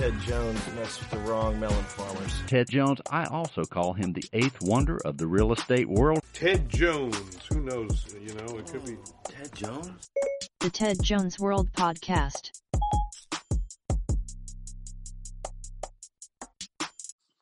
Ted Jones messed with the wrong melon farmers. Ted Jones, I also call him the eighth wonder of the real estate world. Ted Jones, who knows? You know, it could be Ted Jones? The Ted Jones World Podcast.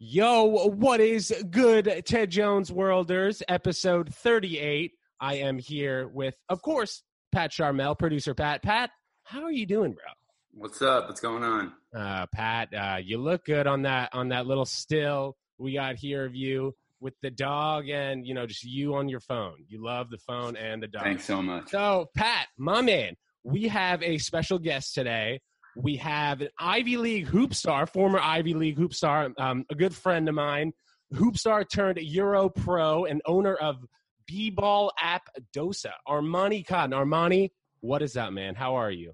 Yo, what is good, Ted Jones Worlders? Episode 38. I am here with, of course, Pat Charmel, producer Pat. Pat, how are you doing, bro? What's up? What's going on? Uh, Pat, uh, you look good on that on that little still we got here of you with the dog and you know just you on your phone. You love the phone and the dog. Thanks so much. So, Pat, my man, we have a special guest today. We have an Ivy League hoop star, former Ivy League hoop star, um, a good friend of mine, hoop star turned Euro pro and owner of B-Ball app Dosa, Armani Cotton. Armani, what is up, man? How are you?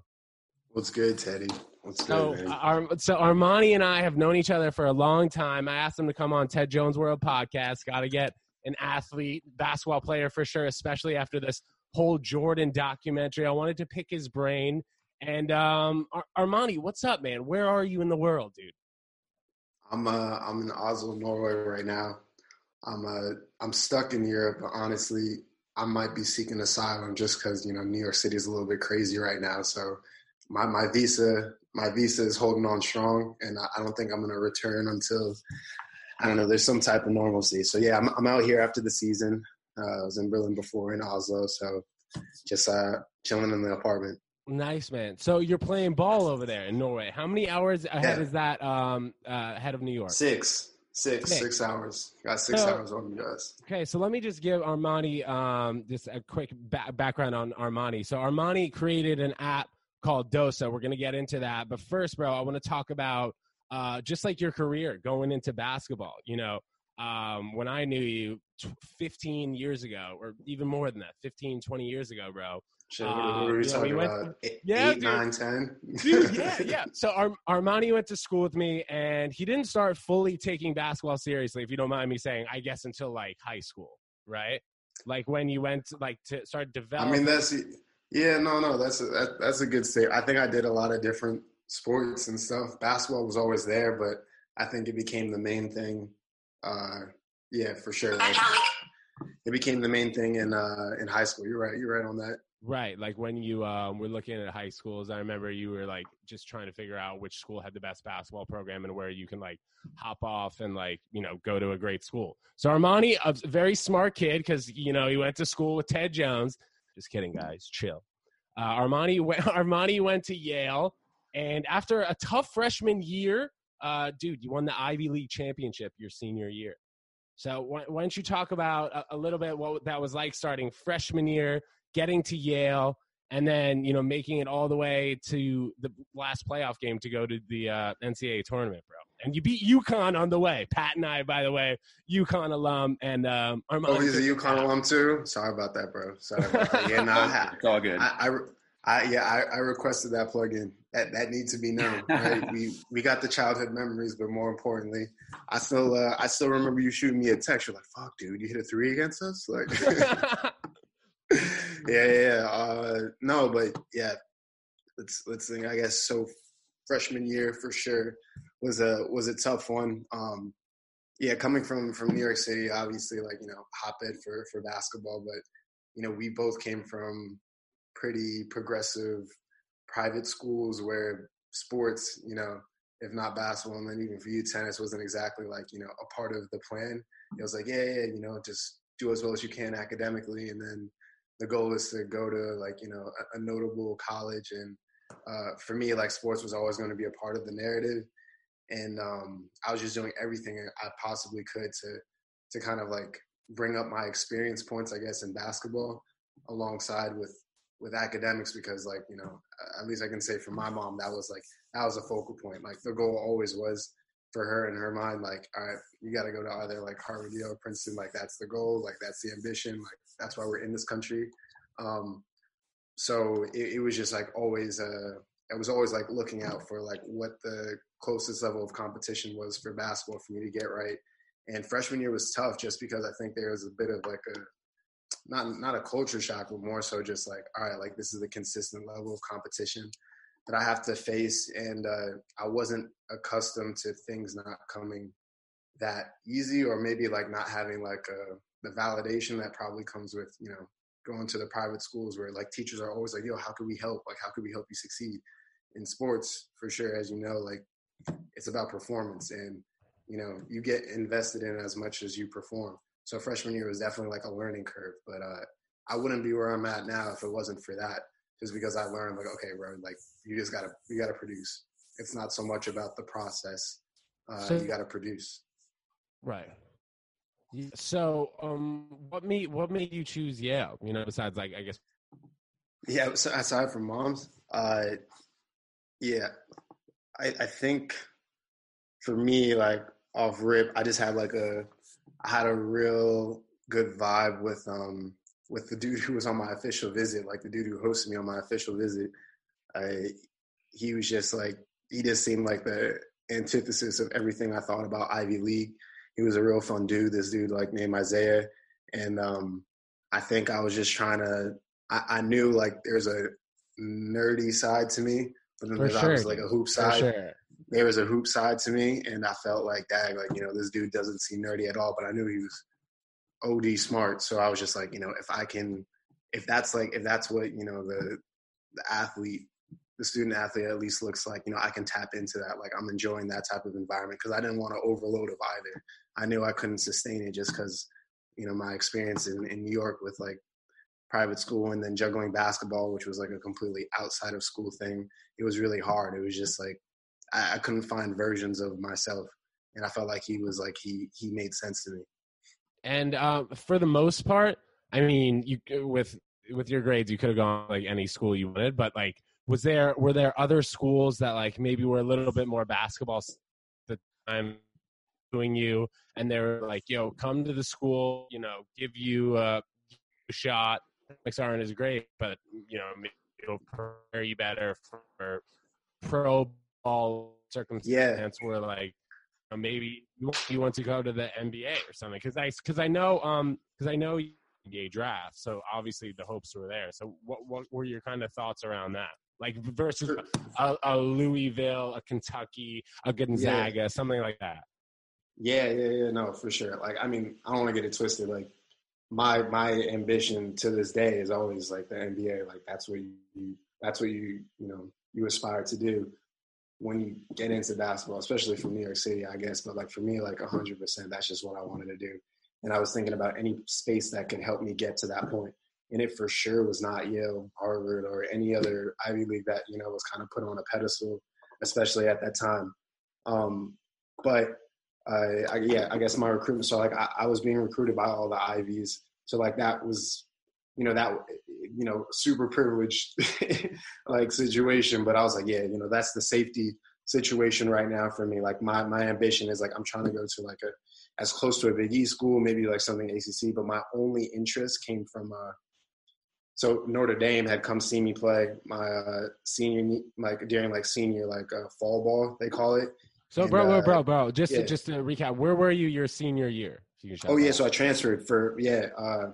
What's good, Teddy? So? Ar- so Armani and I have known each other for a long time. I asked him to come on Ted Jones World Podcast. Got to get an athlete, basketball player for sure, especially after this whole Jordan documentary. I wanted to pick his brain. And um, Ar- Armani, what's up, man? Where are you in the world, dude? I'm uh I'm in Oslo, Norway right now. I'm uh I'm stuck in Europe, but honestly, I might be seeking asylum just because you know New York City is a little bit crazy right now. So my my visa my visa is holding on strong, and I, I don't think I'm gonna return until I don't know. There's some type of normalcy. So yeah, I'm I'm out here after the season. Uh, I was in Berlin before in Oslo, so just uh chilling in the apartment. Nice, man. So you're playing ball over there in Norway. How many hours ahead Yeah. is that um, uh, ahead of New York? Six, six, Six. six hours. Got six So- hours on you guys. Okay, so let me just give Armani um, just a quick ba- background on Armani. So Armani created an app called Dosa. We're gonna get into that, but first, bro, I want to talk about uh, just like your career going into basketball. You know, um, when I knew you t- 15 years ago, or even more than that, 15, 20 years ago, bro. Shit, Uh, what are we yeah, we went- about? Eight, Yeah, eight, dude. nine, ten? Dude, yeah, yeah. So Ar- Armani went to school with me, and he didn't start fully taking basketball seriously, if you don't mind me saying. I guess until like high school, right? Like when you went to, like to start developing. I mean, that's yeah, no, no, that's a, that, that's a good state. I think I did a lot of different sports and stuff. Basketball was always there, but I think it became the main thing. Uh, yeah, for sure. Like, it became the main thing in uh, in high school. You're right. You're right on that. Right, like when you um, were looking at high schools, I remember you were like just trying to figure out which school had the best basketball program and where you can like hop off and like you know go to a great school. So Armani, a very smart kid, because you know he went to school with Ted Jones. Just kidding, guys, chill. Uh, Armani went, Armani went to Yale, and after a tough freshman year, uh, dude, you won the Ivy League championship your senior year. So why, why don't you talk about a, a little bit what that was like starting freshman year, getting to Yale, and then you know making it all the way to the last playoff game to go to the uh, NCAA tournament, bro. And you beat UConn on the way. Pat and I, by the way, UConn alum, and um, Armani. Oh, he's a UConn alum too. Sorry about that, bro. Sorry about that. Yeah, no, I, It's all good. I, I, I yeah, I, I requested that plug-in. That that needs to be known. Right? we we got the childhood memories, but more importantly, I still uh, I still remember you shooting me a text. You're like, "Fuck, dude, you hit a three against us!" Like, yeah, yeah, yeah. Uh, no, but yeah, let's let's think. I guess so. Freshman year for sure was a was a tough one. Um, yeah, coming from from New York City, obviously, like you know, hotbed for for basketball, but you know, we both came from pretty progressive private schools where sports, you know, if not basketball, and then even for you, tennis wasn't exactly like you know a part of the plan. It was like, yeah, yeah, you know, just do as well as you can academically, and then the goal is to go to like you know a, a notable college. And uh, for me, like sports was always going to be a part of the narrative, and um, I was just doing everything I possibly could to to kind of like bring up my experience points, I guess, in basketball alongside with with academics because like you know at least i can say for my mom that was like that was a focal point. Like the goal always was for her in her mind like all right you got to go to either like harvard yale princeton like that's the goal like that's the ambition like that's why we're in this country. Um so it, it was just like always uh i was always like looking out for like what the closest level of competition was for basketball for me to get right and freshman year was tough just because i think there was a bit of like a not not a culture shock, but more so just like, all right, like this is a consistent level of competition. that I have to face, and uh, I wasn't accustomed to things not coming that easy, or maybe like not having like a the validation that probably comes with you know going to the private schools where like teachers are always like, yo, how can we help? Like, how can we help you succeed? In sports, for sure, as you know, like it's about performance and you know, you get invested in as much as you perform. So freshman year was definitely like a learning curve, but uh, I wouldn't be where I'm at now if it wasn't for that. Just because I learned like, okay, bro, like you just gotta you gotta produce. It's not so much about the process. Uh, So- you gotta produce. Right. So, um, what made what made you choose Yale? You know, besides like I guess Yeah, so aside from moms, uh, yeah, I, I think for me, like off rip, I just had like a, I had a real good vibe with um with the dude who was on my official visit, like the dude who hosted me on my official visit. I, he was just like he just seemed like the antithesis of everything I thought about Ivy League. He was a real fun dude. This dude like named Isaiah, and um, I think I was just trying to I, I knew like there's a nerdy side to me, but then For there's sure, obviously like a hoop side. sure. There was a hoop side to me, and I felt like that, like you know, this dude doesn't seem nerdy at all, but I knew he was OD smart. So I was just like, you know, if I can, if that's like, if that's what you know the the athlete, the student athlete at least looks like, you know, I can tap into that. Like I'm enjoying that type of environment because I didn't want to overload of either. I knew I couldn't sustain it just because, you know, my experience in, in New York with like private school and then juggling basketball, which was like a completely outside of school thing. It was really hard. It was just like I, I couldn't find versions of myself, and I felt like he was like he he made sense to me. And um, for the most part, I mean, you with with your grades, you could have gone like any school you wanted. But like, was there were there other schools that like maybe were a little bit more basketball at the time doing you, and they're like, "Yo, come to the school, you know, give you a, shot." Aren't as great, but you know, maybe it'll prepare you better for pro ball circumstance where like uh, maybe you want, to go to the NBA or something because I because I know um because I know NBA draft so obviously the hopes were there. So what what were your kind of thoughts around that? Like versus a, a Louisville a Kentucky a Gonzaga something like that Yeah, yeah, yeah. No, for sure. Like, I mean, I don't want to get it twisted. Like, my my ambition to this day is always like the NBA. Like, that's what you that's what you you know you aspire to do when you get into basketball, especially from New York City, I guess. But like for me, like hundred percent, that's just what I wanted to do. And I was thinking about any space that could help me get to that point. And it for sure was not Yale, Harvard, or any other Ivy League that you know was kind of put on a pedestal, especially at that time. Um, but I, yeah, I guess my recruitment. So like, I, I was being recruited by all the Ivies. So like, that was, you know, that, you know, super privileged like situation. But I was like, yeah, you know, that's the safety situation right now for me. Like my my ambition is like I'm trying to go to like a as close to a Big E school, maybe like something ACC. But my only interest came from. uh so Notre Dame had come see me play my uh, senior, like during like senior like uh, fall ball they call it, so And, bro bro uh, bro bro just yeah. to, just to recap where were you your senior year Oh yeah, so I transferred for yeah uh,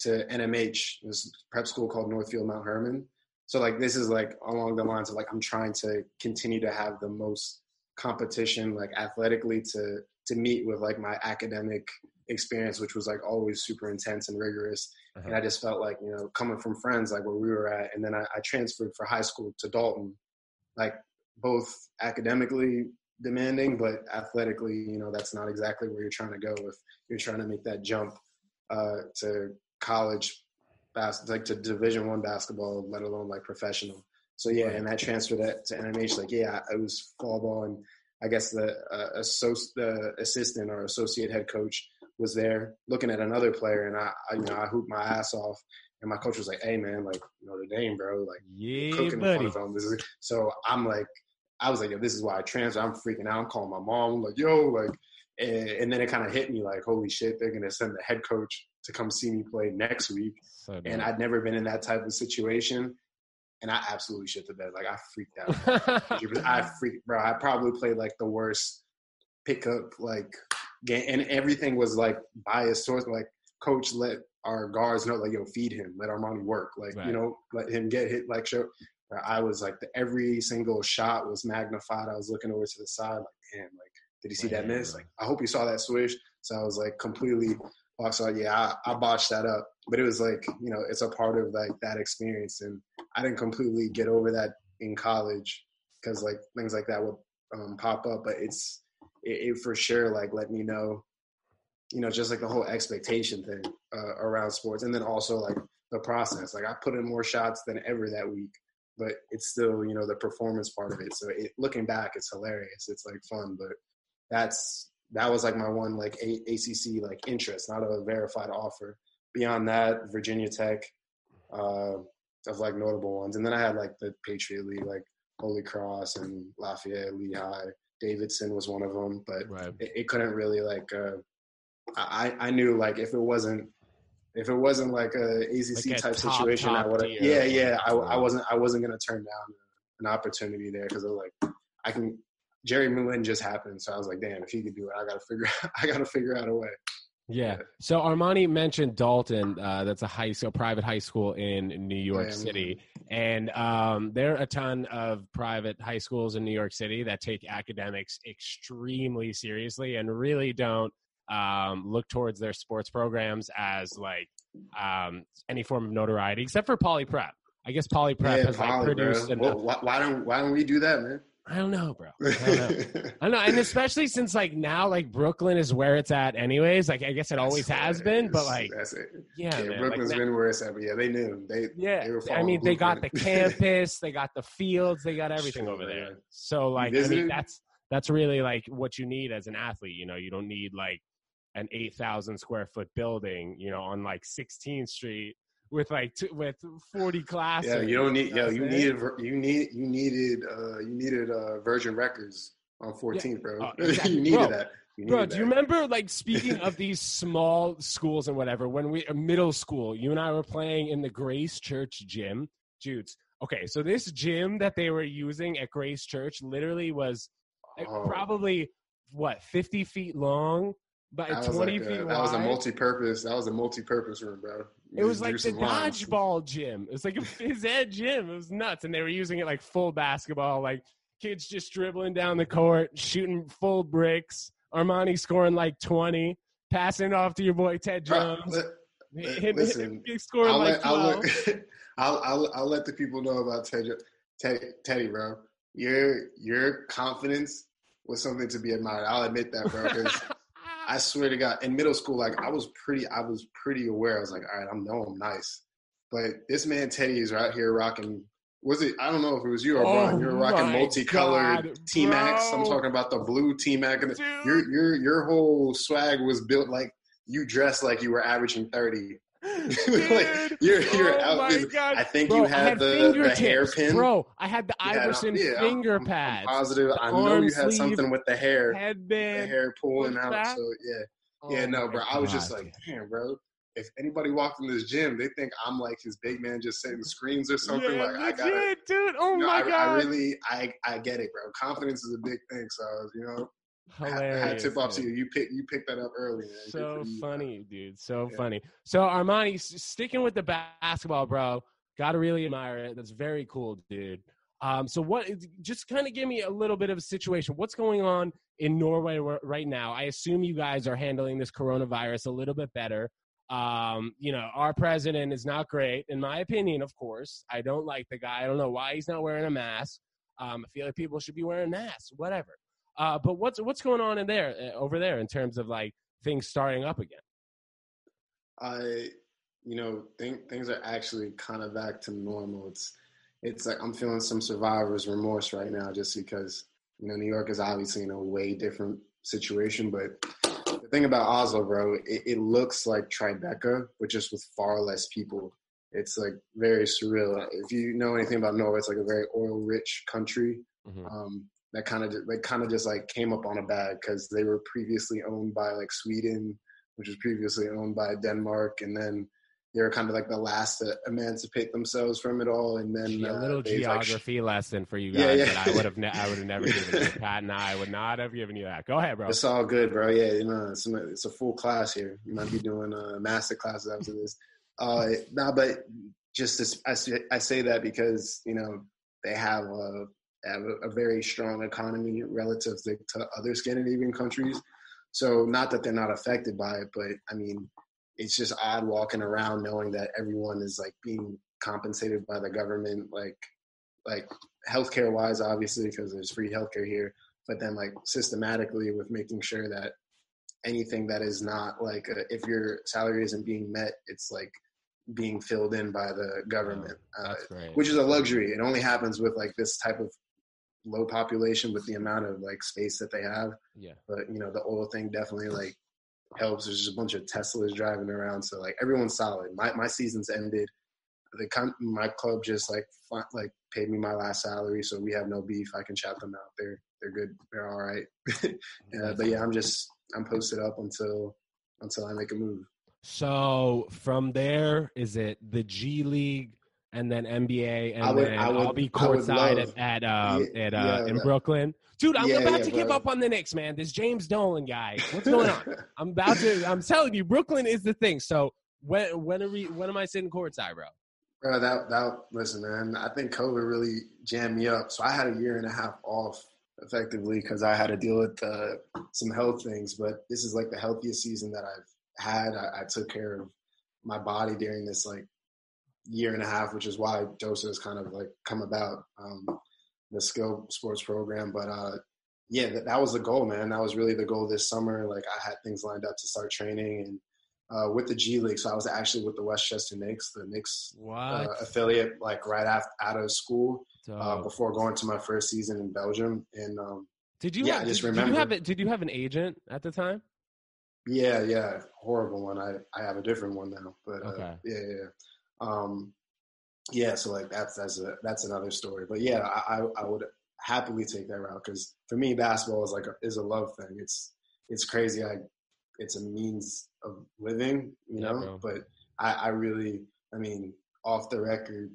to NMH, this prep school called Northfield Mount Hermon. So like this is like along the lines of like I'm trying to continue to have the most competition like athletically to to meet with like my academic experience, which was like always super intense and rigorous. Uh-huh. And I just felt like you know coming from friends like where we were at, and then I, I transferred for high school to Dalton, like both academically demanding, but athletically, you know, that's not exactly where you're trying to go if you're trying to make that jump uh, to college, bas- like to Division One basketball, let alone like professional. So yeah, and that transfer that to NMH, like yeah, it was fall ball, and I guess the uh, associ- the assistant or associate head coach was there looking at another player, and I, I you know I hooped my ass off, and my coach was like, "Hey man, like Notre Dame, bro, like yeah cooking in buddy. front of is, so I'm like, I was like, yo, this is why I transfer. I'm freaking out. I'm calling my mom. I'm like, yo, like, and, and then it kind of hit me like, holy shit, they're gonna send the head coach to come see me play next week. so And. I'd never been in that type of situation, and I absolutely shit the bed. Like I freaked out. I freaked, bro. I probably played like the worst pickup like game, and everything was like biased towards like coach let our guards know like yo feed him, let Armani work, like Right. you know let him get hit, like show. I was like the, every single shot was magnified. I was looking over to the side, like, damn, like, did you see that miss? Like, I hope you saw that swish. So I was like completely so yeah, I, I botched that up. But it was like, you know, it's a part of like that experience. And I didn't completely get over that in college because like things like that would um, pop up. But it's, it, it, for sure like let me know, you know, just like the whole expectation thing uh, around sports. And then also like the process. Like I put in more shots than ever that week, but it's still, you know, the performance part of it. So it, looking back, it's hilarious. It's like fun, but that's that was like my one like a- ACC like interest, not a verified offer. Beyond that, Virginia Tech, uh, of like notable ones, and then I had like the Patriot League, like Holy Cross and Lafayette, Lehigh. Davidson was one of them, but right. it, it, couldn't really like. Uh, I I knew like if it wasn't if it wasn't like a ACC like a type top, situation, top I would have. Yeah, yeah. I, I wasn't I wasn't gonna turn down an opportunity there because I was like I can Jeremy Lin just happened, so I was like, damn, if he could do it, I gotta figure I gotta figure out a way. Yeah. So Armani mentioned Dalton. Uh, that's a high school, private high school in New York City, and um, there are a ton of private high schools in New York City that take academics extremely seriously and really don't um, look towards their sports programs as like um, any form of notoriety, except for Poly Prep. I guess Poly Prep yeah, has like produced. Well, why, why don't Why don't we do that, man? I don't know, bro. I don't know. I don't know. And especially since like now, like Brooklyn is where it's at, anyways. Like I guess it always has been, but like that's it. Yeah, yeah Brooklyn's like, been where it's at. But yeah, they knew. They yeah. They I mean, they got the campus, they got the fields, they got everything over there. So like, I mean, that's that's really like what you need as an athlete. You know, you don't need like an eight thousand square foot building, you know, on like 16th Street with like t- with 40 classes. Yeah, you don't need. Yeah, you needed. You need. You needed. Uh, you needed uh, Virgin Records on 14th, yeah. bro. Uh, exactly. you needed bro, that. You bro, do you remember like speaking of these small schools and whatever? When we uh, middle school, you and I were playing in the Grace Church gym, dudes. Okay, so this gym that they were using at Grace Church literally was oh. probably what 50 feet long by 20 like feet a, wide. That was a multi-purpose. That was a multi-purpose room, bro. You it was like the dodgeball gym. It was like a phys ed gym. It was nuts, and they were using it like full basketball. Like kids just dribbling down the court, shooting full bricks. Armani scoring like 20, passing off to your boy Ted Jones. Uh, hit, listen, hit, scoring I'll like let, 12. I'll I'll, I'll, I'll, let the people know about Ted, Ted, Teddy, bro. Your your confidence was something to be admired. I'll admit that, bro. I swear to God, in middle school, like I was pretty, I was pretty aware. I was like, all right, I know I'm nice, but this man Teddy is right here rocking. Was it? I don't know if it was you or Brian. Oh You're rocking multicolored T Max. I'm talking about the blue T Max. Your your your whole swag was built like you dressed like you were averaging thirty. like you're you're oh out. I think bro, you had, had the, the hairpin. Bro, I had the Iverson yeah, finger I'm, pad. positive. I know you had something with the hair. Headband. The hair pulling out. That? So yeah. Oh yeah, no, bro. I was just like, damn, bro. If anybody walked in this gym, they think I'm like his big man just setting screens or something. Yeah, like I got it, dude. Oh you know, my I, god. I really, I, I get it, bro. Confidence is a big thing. So you know, Hilarious. I, I tip off to you. You pick you picked that up early. Man. So funny, dude. So yeah. funny. So Armani, sticking with the basketball, bro. Gotta really admire it. That's very cool, dude. Um, so what? Just kind of give me a little bit of a situation. What's going on in Norway right now? I assume you guys are handling this coronavirus a little bit better. Um, you know, our president is not great, in my opinion. Of course, I don't like the guy. I don't know why he's not wearing a mask. Um, I feel like people should be wearing masks. Whatever. Uh, but what's what's going on in there uh, over there in terms of like things starting up again? I, you know, think things are actually kind of back to normal. It's it's like I'm feeling some survivor's remorse right now, just because you know New York is obviously in a way different situation. But the thing about Oslo, bro, it, it looks like Tribeca, but just with far less people. It's like very surreal. If you know anything about Norway, it's like a very oil-rich country. Mm-hmm. Um, that kind of they kind of just like came up on a bag because they were previously owned by like Sweden, which was previously owned by Denmark, and then they were kind of like the last to emancipate themselves from it all. And then a little uh, geography like, lesson for you guys yeah, yeah. that I would have ne- I would have never given you. Pat and I would not have given you that. Go ahead, bro. It's all good, bro. Yeah, you know, it's, it's a full class here. You might be doing uh, master classes after this. Uh, nah, but just to, I, I say that because you know they have a, have a, a very strong economy relative to, to other Scandinavian countries. So not that they're not affected by it, but I mean, it's just odd walking around knowing that everyone is like being compensated by the government, like like healthcare wise, obviously, because there's free healthcare here, but then like systematically with making sure that anything that is not like a, if your salary isn't being met, it's like being filled in by the government, uh, which is a luxury. It only happens with like this type of low population with the amount of like space that they have. yeah. But you know, the oil thing definitely like helps. There's just a bunch of Teslas driving around, so like everyone's solid. My my season's ended. The my club just like fi- like paid me my last salary, so we have no beef. I can chat them out. They're they're good. They're all right. uh, but yeah, I'm just I'm posted up until until I make a move. So from there, is it the G League and then NBA, and I would- then I would- I'll be courtside love- at at, um, Yeah, at uh, yeah, in Brooklyn, dude. I'm Yeah, about to give bro. up on the Knicks, man. This James Dolan guy, what's going on? I'm about to. I'm telling you, Brooklyn is the thing. So when when are we? When am I sitting courtside, bro? Bro, that that listen, man. I think COVID really jammed me up. So I had a year and a half off, effectively, because I had to deal with uh, some health things. But this is like the healthiest season that I've had. I, I took care of my body during this like year and a half, which is why DOSA has kind of like come about, um, the skill sports program. But uh, yeah, that, that was the goal, man. That was really the goal this summer. Like I had things lined up to start training and. Uh, with the G League, so I was actually with the Westchester Knicks, the Knicks uh, affiliate like right after out of school uh, before going to my first season in Belgium. And um, did you? yeah, have, I just did, did you remember. have it? Did you have an agent at the time? yeah, yeah, horrible one. I, I have a different one now, but uh, Okay. yeah, yeah. Um, yeah. So like that's that's a that's another story. But yeah, I I, would happily take that route because for me, basketball is like a, is a love thing. It's it's crazy. I it's a means of living, you Yeah, know. bro. but I, I really, I mean, off the record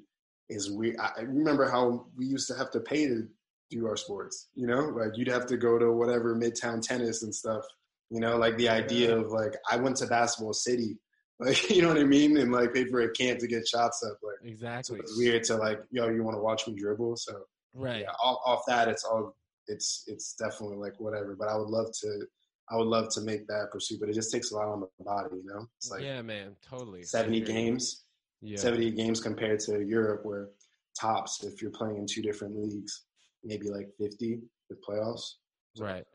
is we. I remember how we used to have to pay to do our sports. You know, like you'd have to go to whatever Midtown Tennis and stuff. You know, like the idea of like I went to Basketball City, like you know what I mean, and like paid for a camp to get shots up. Like so Exactly. it's weird to like, yo, you want to watch me dribble? So Right. yeah, off, off that, it's all it's it's definitely like whatever. But I would love to, I would love to make that pursuit, but it just takes a lot on the body, you know. It's like yeah, man. Totally. Seventy agree. games, Yeah. seventy games compared to Europe, where tops if you're playing in two different leagues, maybe like fifty with playoffs. Right.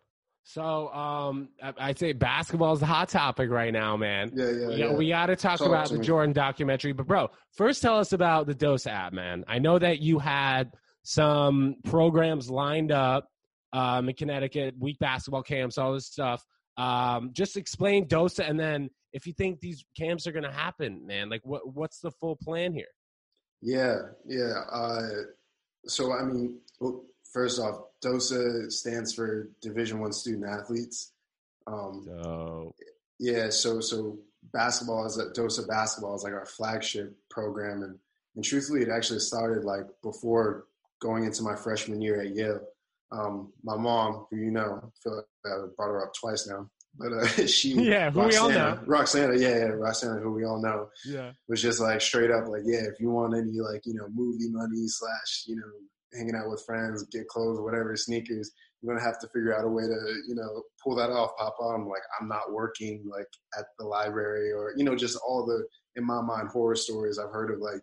So um, I- I'd say basketball is the hot topic right now, man. Yeah, yeah, we, yeah. we got to talk about the me. Jordan documentary. But, bro, first tell us about the DOSA app, man. I know that you had some programs lined up um, in Connecticut, week basketball camps, all this stuff. Um, just explain DOSA, and then if you think these camps are going to happen, man, like what what's the full plan here? Yeah, yeah. Uh, so I mean, well, first off, DOSA stands for Division One Student Athletes. Um, So, Yeah, so so basketball is a DOSA basketball is like our flagship program, and and truthfully, it actually started like before going into my freshman year at Yale. Um, my mom, who you know, I feel like I brought her up twice now, but uh, she Yeah, who we all Roxana- know. Roxana, yeah, yeah, Roxana, who we all know, yeah. was just like straight up like, yeah, if you want any like you know movie money slash you know hanging out with friends, get clothes, whatever, sneakers, you're gonna have to figure out a way to you know pull that off, Papa. I'm like, I'm not working like at the library or you know just all the in my mind horror stories I've heard of like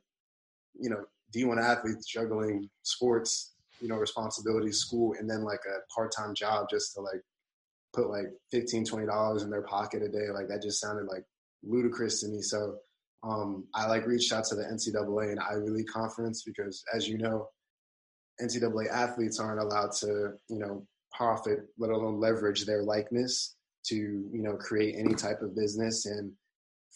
you know D1 athletes juggling sports, you know responsibilities, school, and then like a part time job just to like put like 15 20 dollars in their pocket a day like that just sounded like ludicrous to me so um, i like reached out to the ncaa and ivy league conference because as you know ncaa athletes aren't allowed to you know profit let alone leverage their likeness to you know create any type of business. And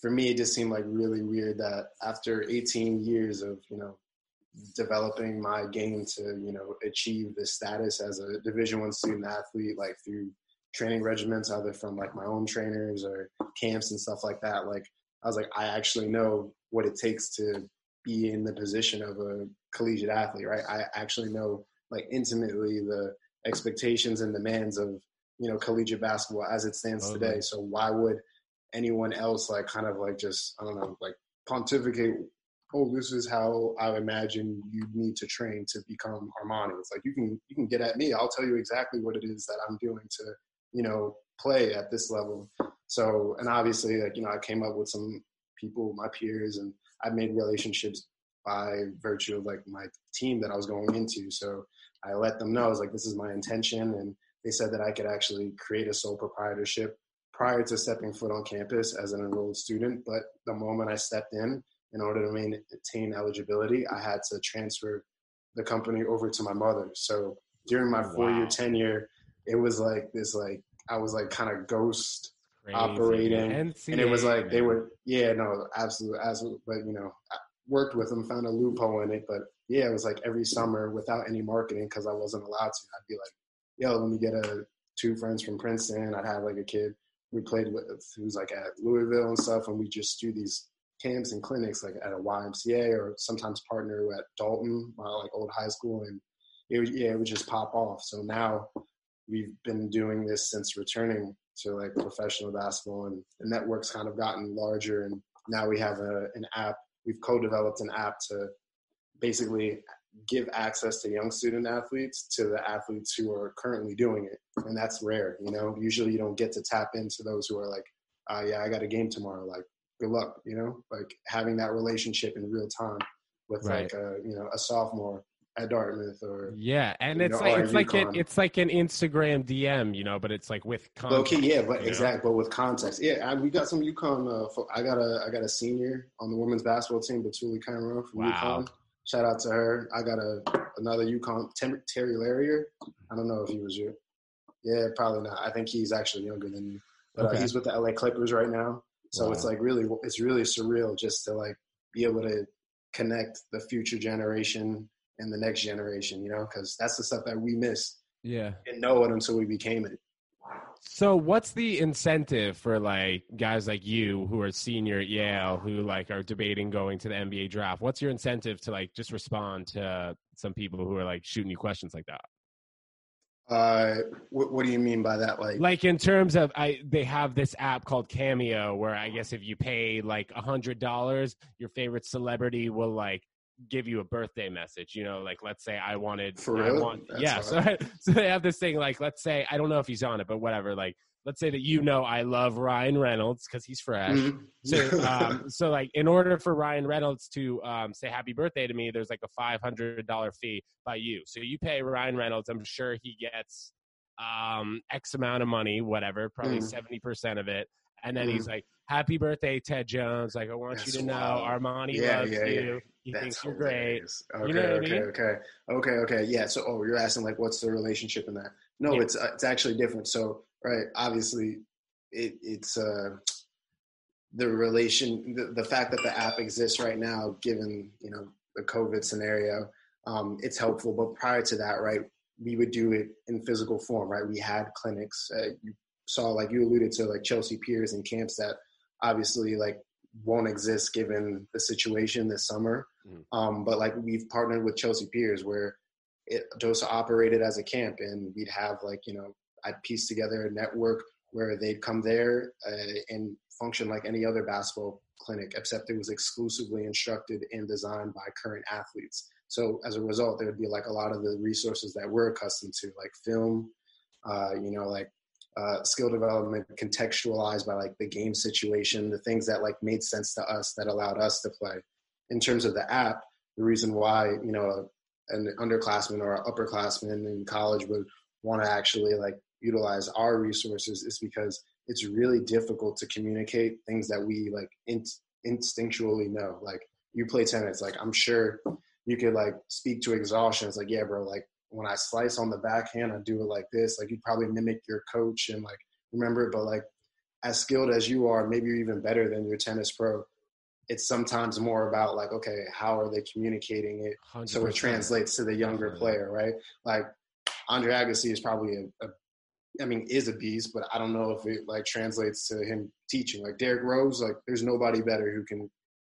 for me it just seemed like really weird that after 18 years of you know developing my game to you know achieve this status as a division one student athlete like through training regiments either from like my own trainers or camps and stuff like that like i was like i actually know what it takes to be in the position of a collegiate athlete right i actually know like intimately the expectations and demands of you know collegiate basketball as it stands Totally. today so why would anyone else like kind of like just i don't know like pontificate oh, this is how I imagine you need to train to become Armani. It's like you can you can get at me. I'll tell you exactly what it is that I'm doing to, you know, play at this level. So, and obviously, like you know, I came up with some people, my peers, and I made relationships by virtue of like my team that I was going into. So I let them know I was like, this is my intention, and they said that I could actually create a sole proprietorship prior to stepping foot on campus as an enrolled student. But the moment I stepped in, in order to maintain eligibility, I had to transfer the company over to my mother. So during my four year Wow. tenure, it was like this, like I was like kind of ghost Crazy. operating, and it was like they were, yeah, no, absolutely, absolutely. But you know, worked with them, found a loophole in it. But yeah, it was like every summer without any marketing because I wasn't allowed to. I'd be like, yo, let me get a two friends from Princeton. I'd have like a kid we played with who's like at Louisville and stuff, and we just do these camps and clinics like at a YMCA or sometimes partner at Dalton, my like old high school, and it would yeah, it would just pop off. So now we've been doing this since returning to like professional basketball, and the network's kind of gotten larger, and now we have a, an app. We've co-developed an app to basically give access to young student athletes to the athletes who are currently doing it. And that's rare you know? Usually you don't get to tap into those who are like uh, yeah i got a game tomorrow like good luck you know? Like having that relationship in real time with Right. like a you know a sophomore at dartmouth or Yeah, and it's know, like it's like an it's like an Instagram DM, you know, but it's like with low content. key yeah but you exactly but with context. Yeah I, we got some UConn uh, fo- i got a i got a senior on the women's basketball team Batouly Camara from Wow. UConn. Shout out to her. I got a another UConn Tim, terry larrier. I don't know if he was your yeah probably not. I think he's actually younger than you but uh, he's with the la clippers right now. So it's like really it's really surreal just to like be able to connect the future generation and the next generation you know because that's the stuff that we missed Yeah. didn't know it until we became it So what's the incentive for like guys like you who are senior at Yale who like are debating going to the NBA draft? What's your incentive to like just respond to some people who are like shooting you questions like that? Uh, what, what do you mean by that? Like, Like in terms of I they have this app called Cameo where I guess if you pay like a hundred dollars, your favorite celebrity will like give you a birthday message. You know, like let's say I wanted For I real? want That's yeah. So hard. so they have this thing like let's say I don't know if he's on it, but whatever. Like let's say that you know I love Ryan Reynolds because he's fresh. mhm. So, um, so like, in order for Ryan Reynolds to um, say happy birthday to me, there's like a five hundred dollar fee by you. So you pay Ryan Reynolds. I'm sure he gets um, X amount of money, whatever, probably Mhm. 70 percent of it. And then he's like, "Happy birthday, Ted Jones! Like, I want That's you to know. Armani Yeah, loves yeah, yeah. you. He That's thinks you're great." Okay, You know what I okay, mean? okay, okay, okay. Yeah. So, oh, you're asking like, what's the relationship in that? No, Yeah. it's uh, it's actually different. So, right, obviously, it it's uh the relation, the, the fact that the app exists right now, given you know the COVID scenario, um, it's helpful. But prior to that, right, we would do it in physical form, right? We had clinics. Uh, you saw, like you alluded to, like Chelsea Piers and camps that obviously like won't exist given the situation this summer. Mhm. Um, but like we've partnered with Chelsea Piers where it DOSA operated as a camp and we'd have like, you know, I'd piece together a network where they'd come there uh, and function like any other basketball clinic, except it was exclusively instructed and designed by current athletes. So as a result, there would be like a lot of the resources that we're accustomed to, like film, uh, you know, like uh, skill development contextualized by like the game situation, the things that like made sense to us that allowed us to play. In terms of the app, the reason why you know an underclassman or an upperclassman in college would want to actually like utilize our resources is because it's really difficult to communicate things that we like in, instinctually know. Like you play tennis, like I'm sure you could like speak to exhaustion. It's like, yeah, bro, like when I slice on the backhand, I do it like this. Like you probably mimic your coach and like remember it, but like as skilled as you are, maybe you're even better than your tennis pro. It's sometimes more about like, okay, how are they communicating it so it translates to the younger player, right? Like Andre Agassi is probably a, a, I mean, is a beast, but I don't know if it like translates to him teaching. Like Derrick Rose, like there's nobody better who can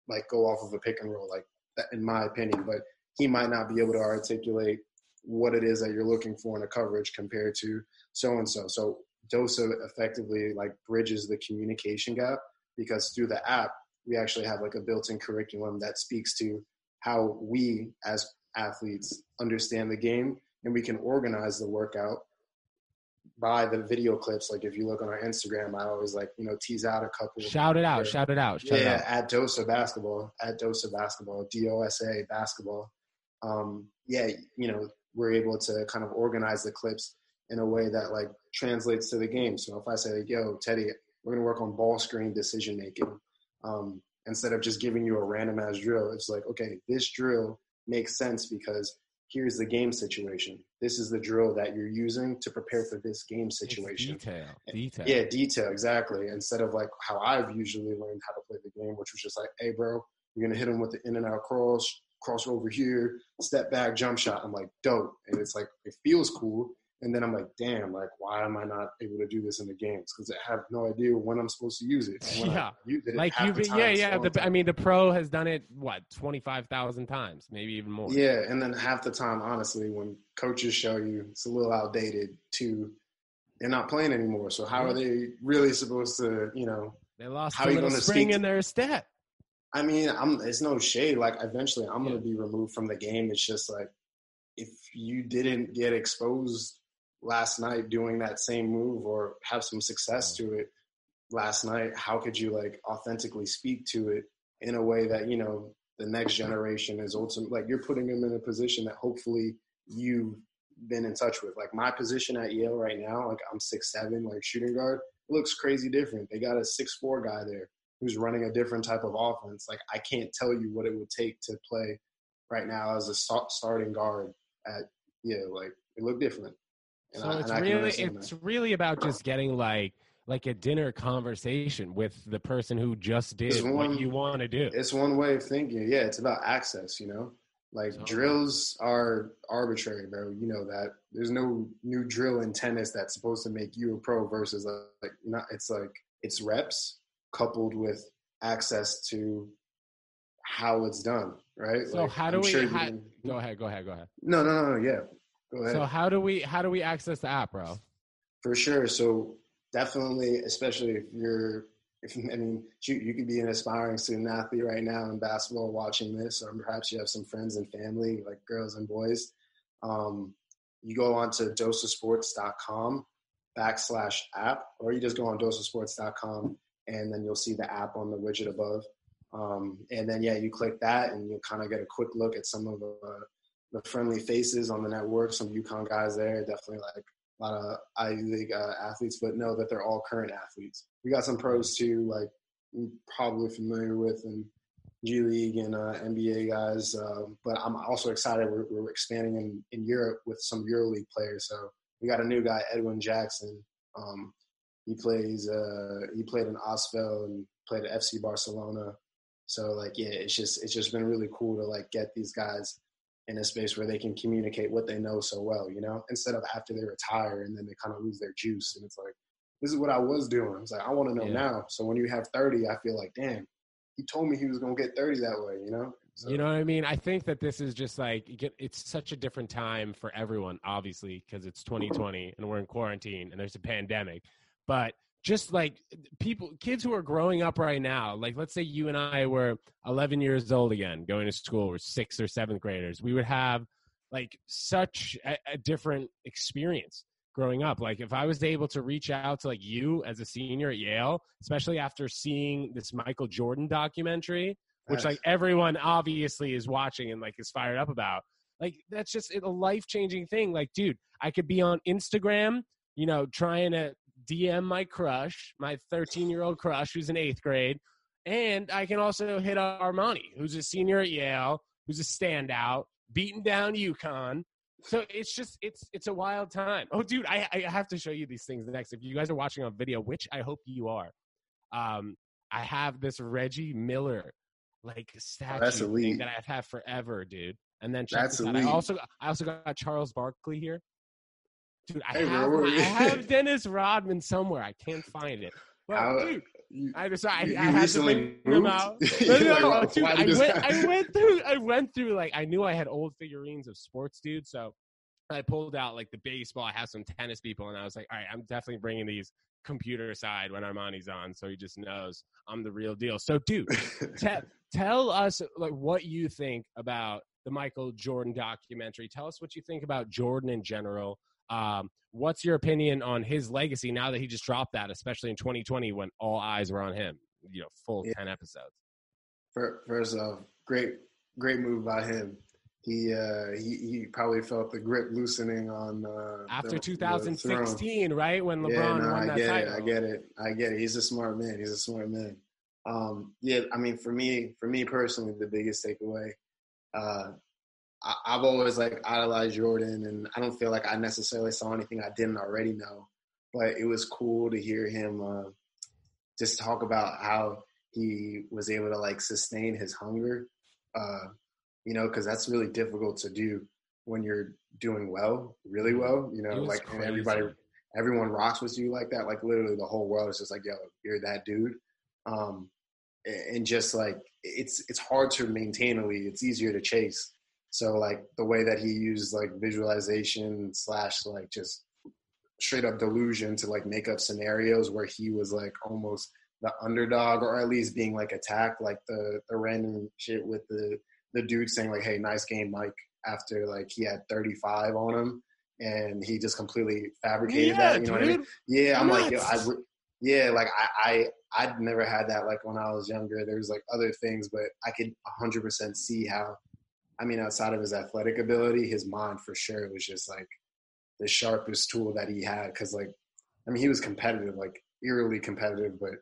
like go off of a pick and roll, like that, in my opinion. But he might not be able to articulate what it is that you're looking for in a coverage compared to so and so. So Dosa effectively like bridges the communication gap because through the app we actually have like a built-in curriculum that speaks to how we as athletes understand the game and we can organize the workout by the video clips. Like if you look on our Instagram, I always like, you know, tease out a couple. Shout it out. Shout it out. Shout it yeah, out. at Dosa Basketball, at Dosa Basketball, D O S A Basketball. Um, yeah, you know, we're able to kind of organize the clips in a way that like translates to the game. So if I say, like, "Yo, Teddy, we're gonna work on ball screen decision making," um, instead of just giving you a random ass drill, it's like, okay, this drill makes sense because here's the game situation. This is the drill that you're using to prepare for this game It's situation. Detail. Detail. Yeah, detail exactly. Instead of like how I've usually learned how to play the game, which was just like, "Hey, bro, you're gonna hit him with the in and out cross, cross over here, step back, jump shot." I'm like, "Dope," and it's like it feels cool. And then I'm like, "Damn, like why am I not able to do this in the games? Because I have no idea when I'm supposed to use it. Yeah. Use it, Like you, yeah, yeah. The, I mean, the pro has done it what twenty five thousand times, maybe even more. Yeah, and then half the time, honestly, when coaches show you it's a little outdated, too, they're not playing anymore. So how are they really supposed to, you know? They lost How a little spring speak in their step. I mean, I'm. It's no shade. Like eventually, I'm Yeah. gonna be removed from the game. It's just like if you didn't get exposed last night doing that same move or have some success to it last night, how could you like authentically speak to it in a way that you know the next generation is ultimate? Like you're putting them in a position that hopefully you've been in touch with. Like my position at Yale right now, like I'm six seven, like shooting guard, looks crazy different. They got a six four guy there who's running a different type of offense. Like I can't tell you what it would take to play right now as a starting guard at yeah, like it looked different. And So I- it's really it's that. really about just getting like like a dinner conversation with the person who just did There's what you want to do. It's one way of thinking. Yeah, it's about access. You know, like Totally. drills are arbitrary, bro. You know that. There's no new drill in tennis that's supposed to make you a pro versus like, like not. It's like it's reps coupled with access to how it's done. Right. So Like, how do I'm we? sure how, can- go ahead. Go ahead. Go ahead. No, no, no, no. Yeah. Go ahead. So how do we how do we access the app, bro? For sure. So definitely, especially if you're, if I mean, shoot, you could be an aspiring student athlete right now in basketball watching this, or perhaps you have some friends and family, like girls and boys. Um, you go on to dosasports.com backslash app, or you just go on dosasports.com and then you'll see the app on the widget above. Um, and then, yeah, you click that and you'll kind of get a quick look at some of the, the friendly faces on the network, some UConn guys there, definitely like a lot of Ivy League uh, athletes, but know that they're all current athletes. We got some pros too, like probably familiar with and G League and uh, NBA guys. Um, but I'm also excited. We're, we're expanding in, in Europe with some EuroLeague players. So we got a new guy, Edwin Jackson. Um, he plays. Uh, he played in ASVEL and played at FC Barcelona. So like, yeah, it's just it's just been really cool to like get these guys in a space where they can communicate what they know so well, you know, instead of after they retire and then they kind of lose their juice. And it's like, this is what I was doing. It's like, I want to know Yeah. now. So when you have 30, I feel like, damn, he told me he was going to get 30 that way, you know? So, You know what I mean? I think that this is just like you get- it's such a different time for everyone, obviously, because it's 2020 and we're in quarantine and there's a pandemic. But just like people, kids who are growing up right now, like let's say you and I were 11 years old again, going to school, we're sixth or seventh graders, we would have like such a, a different experience growing up. Like if I was able to reach out to like you as a senior at Yale, especially after seeing this Michael Jordan documentary, which like everyone obviously is watching and like is fired up about. Like that's just a life changing thing. Like, dude, I could be on Instagram, you know, trying to DM my crush, my 13 year old crush who's in eighth grade, and I can also hit up Armani, who's a senior at Yale, who's a standout, beating down UConn. So it's just it's it's a wild time. Oh, dude, I I have to show you these things next. If you guys are watching on video, which I hope you are, um, I have this Reggie Miller like statue elite. that I've had forever, dude. And then check That's this out. I also I also got Charles Barkley here. Dude, I Hey, have I have Dennis Rodman somewhere. I can't find it. How- dude, you, I you I had to recently them moved? out. No, no, like, no, dude, I went. I went through I went through like I knew I had old figurines of sports, dude. So I pulled out like the baseball. I have some tennis people, and I was like, all right, I'm definitely bringing these computer side when Armani's on, so he just knows I'm the real deal. So, dude, te- tell us like what you think about the Michael Jordan documentary. Tell us what you think about Jordan in general. Um, what's your opinion on his legacy now that he just dropped that, especially in 2020 when all eyes were on him? You know, full Yeah. 10 episodes. First off, great, great move by him. He uh, he he probably felt the grip loosening on uh, After the- the 2016, right when LeBron yeah, no, won I that get title. it. I get it. I get it. He's a smart man. He's a smart man. Um, yeah, I mean, for me, for me personally, the biggest takeaway, uh, I, I've always like idolized Jordan, and I don't feel like I necessarily saw anything I didn't already know. But it was cool to hear him uh, just talk about how he was able to like sustain his hunger. Uh, you know, because that's really difficult to do when you're doing well, really well. You know, like crazy. everybody everyone rocks with you like that. Like literally the whole world is just like, yo, you're that dude. Um, and just like it's it's hard to maintain a lead. It's easier to chase. So like the way that he used like visualization slash like just straight up delusion to like make up scenarios where he was like almost the underdog or at least being like attacked, like the the random shit with the the dude saying like, "Hey, nice game, Mike," after like he had 35 on him, and he just completely fabricated yeah, that. You know what I mean? Yeah, I'm like, yo, I, re- yeah, like I, I, I'd never had that like when I was younger. There's like other things, but I could 100% see how. I mean, outside of his athletic ability, his mind for sure was just like the sharpest tool that he had. Because like, I mean, he was competitive, like eerily competitive, but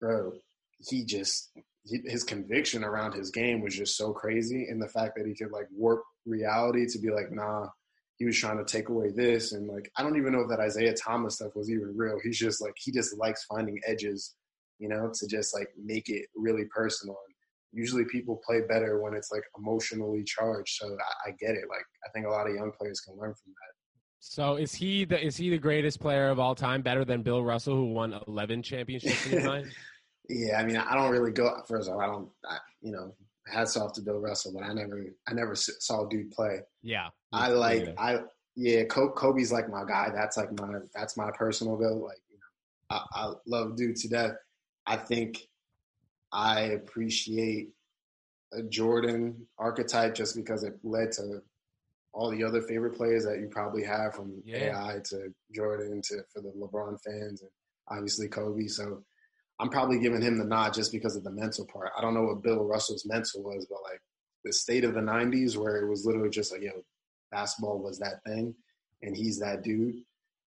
bro, he just he, his conviction around his game was just so crazy, and the fact that he could like warp reality to be like, nah, he was trying to take away this, and like I don't even know if that Isiah Thomas stuff was even real. He's just like he just likes finding edges, you know, to just like make it really personal. And usually people play better when it's like emotionally charged. So I, I get it. Like I think a lot of young players can learn from that. So is he the is he the greatest player of all time, better than Bill Russell, who won 11 championships in his mind? Yeah, I mean, I don't really go. First of all, I don't, I, you know, hats off to Bill Russell, but I never, I never saw dude play. Yeah, I like, neither. I yeah, Kobe, Kobe's like my guy. That's like my, that's my personal goal. Like, you know, I, I love dude to death. I think I appreciate a Jordan archetype just because it led to all the other favorite players that you probably have from Yeah. AI to Jordan to for the LeBron fans and obviously Kobe. So I'm probably giving him the nod just because of the mental part. I don't know what Bill Russell's mental was, but like the state of the '90s where it was literally just like, yo, basketball was that thing, and he's that dude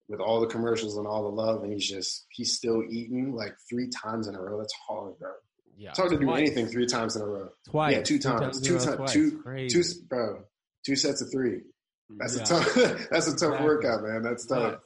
with all the commercials and all the love, and he's just he's still eating like three times in a row. That's hard, bro. Yeah, It's hard to do anything three times in a row. Twice, Yeah, two times, two times, twice. two, two, bro, two sets of three. That's Yeah. a tough. that's a tough Exactly. workout, man. That's tough. Nuts.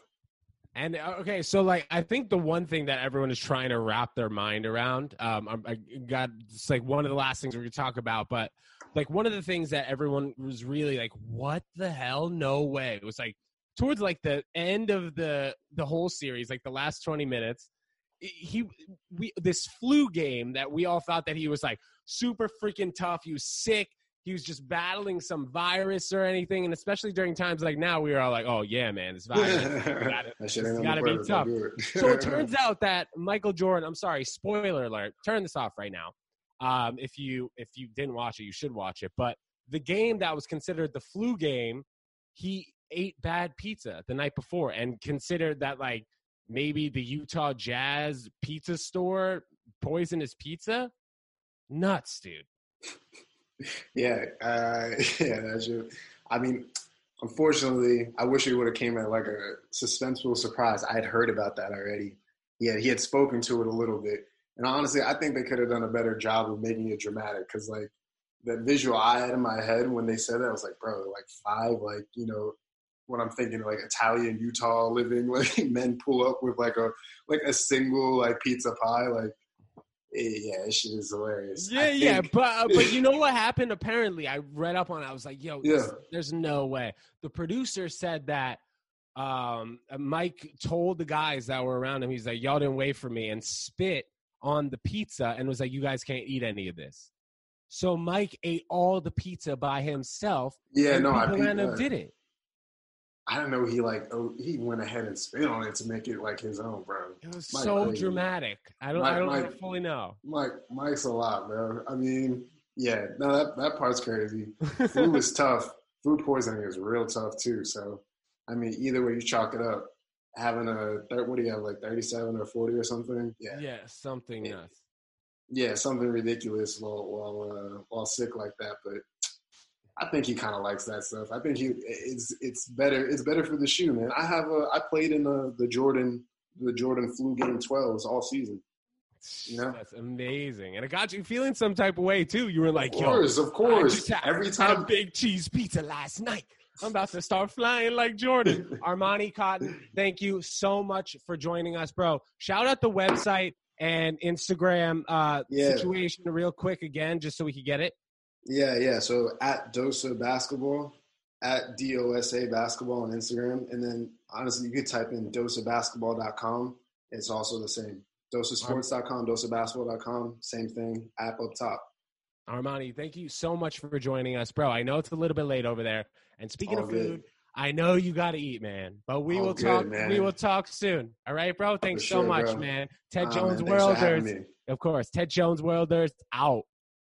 And uh, okay, so like I think the one thing that everyone is trying to wrap their mind around, um, I, I got it's like one of the last things we're gonna talk about, but like one of the things that everyone was really like, what the hell? No way! It was like towards like the end of the the whole series, like the last twenty minutes, he we this flu game that we all thought that he was like super freaking tough. He was sick. He was just battling some virus or anything, and especially during times like now, we were all like, "Oh yeah, man, this virus." gotta- it's ain't on gotta the be tough. So it turns out that Michael Jordan, I'm sorry, spoiler alert, turn this off right now. Um, if you if you didn't watch it, you should watch it. But the game that was considered the flu game, he ate bad pizza the night before and considered that like maybe the Utah Jazz pizza store poisonous pizza. Nuts, dude. Yeah, uh, yeah, that's true. I mean, unfortunately, I wish it would have came at like a suspenseful surprise. I had heard about that already. Yeah, he had spoken to it a little bit, and honestly, I think they could have done a better job of making it dramatic. Because like that visual I had in my head when they said that, I was like, bro, like five, like you know, when I'm thinking like Italian Utah living, like men pull up with like a like a single like pizza pie, like. eh, Yeah, shit is hilarious. Yeah, yeah, but uh, but you know what happened? Apparently, I read up on it. I was like, "Yo, this- there's no way." The producer said that um, Mike told the guys that were around him, he's like, "Y'all didn't wait for me," and spit on the pizza and was like, "You guys can't eat any of this." So Mike ate all the pizza by himself. Yeah, no, I people peeped random that. did it. I don't know. He like oh, he went ahead and spit on it to make it like his own, bro. It was Mike so dramatic. I don't. Mike- I don't fully know. Mike, Mike's a lot, bro. I mean, yeah, no, that that part's crazy. Food was tough. Food poisoning is real tough too. So, I mean, either way you chalk it up, having a what do you have like thirty-seven or forty or something? Yeah, yeah, something Yeah. nuts. yeah, something ridiculous while while uh, while sick like that. But I think he kind of likes that stuff. I think he it's it's better it's better for the shoe, man. I have a I played in the the Jordan the Jordan flu game twelves all season. You know? That's amazing, and it got you feeling some type of way too. You were like, Of "Yo, course, of course. Every had a time big cheese pizza last night. I'm about to start flying like Jordan. Armani Cotton, thank you so much for joining us, bro. Shout out the website and Instagram uh, Yeah. situation real quick again, just so we can get it. Yeah, yeah. So at Dosa Basketball, at DOSA Basketball on Instagram. And then honestly, you could type in dosabasketball.com. It's also the same. Dosasports.com, dosabasketball.com, same thing, app up top. Armani, thank you so much for joining us, bro. I know it's a little bit late over there. And speaking All of good. food, I know you got to eat, man. But we All will good, talk. man. We will talk soon. All right, bro. Thanks For so sure, much, bro. man. Ted Jones man, Worlders, of course. Ted Jones Worlders out.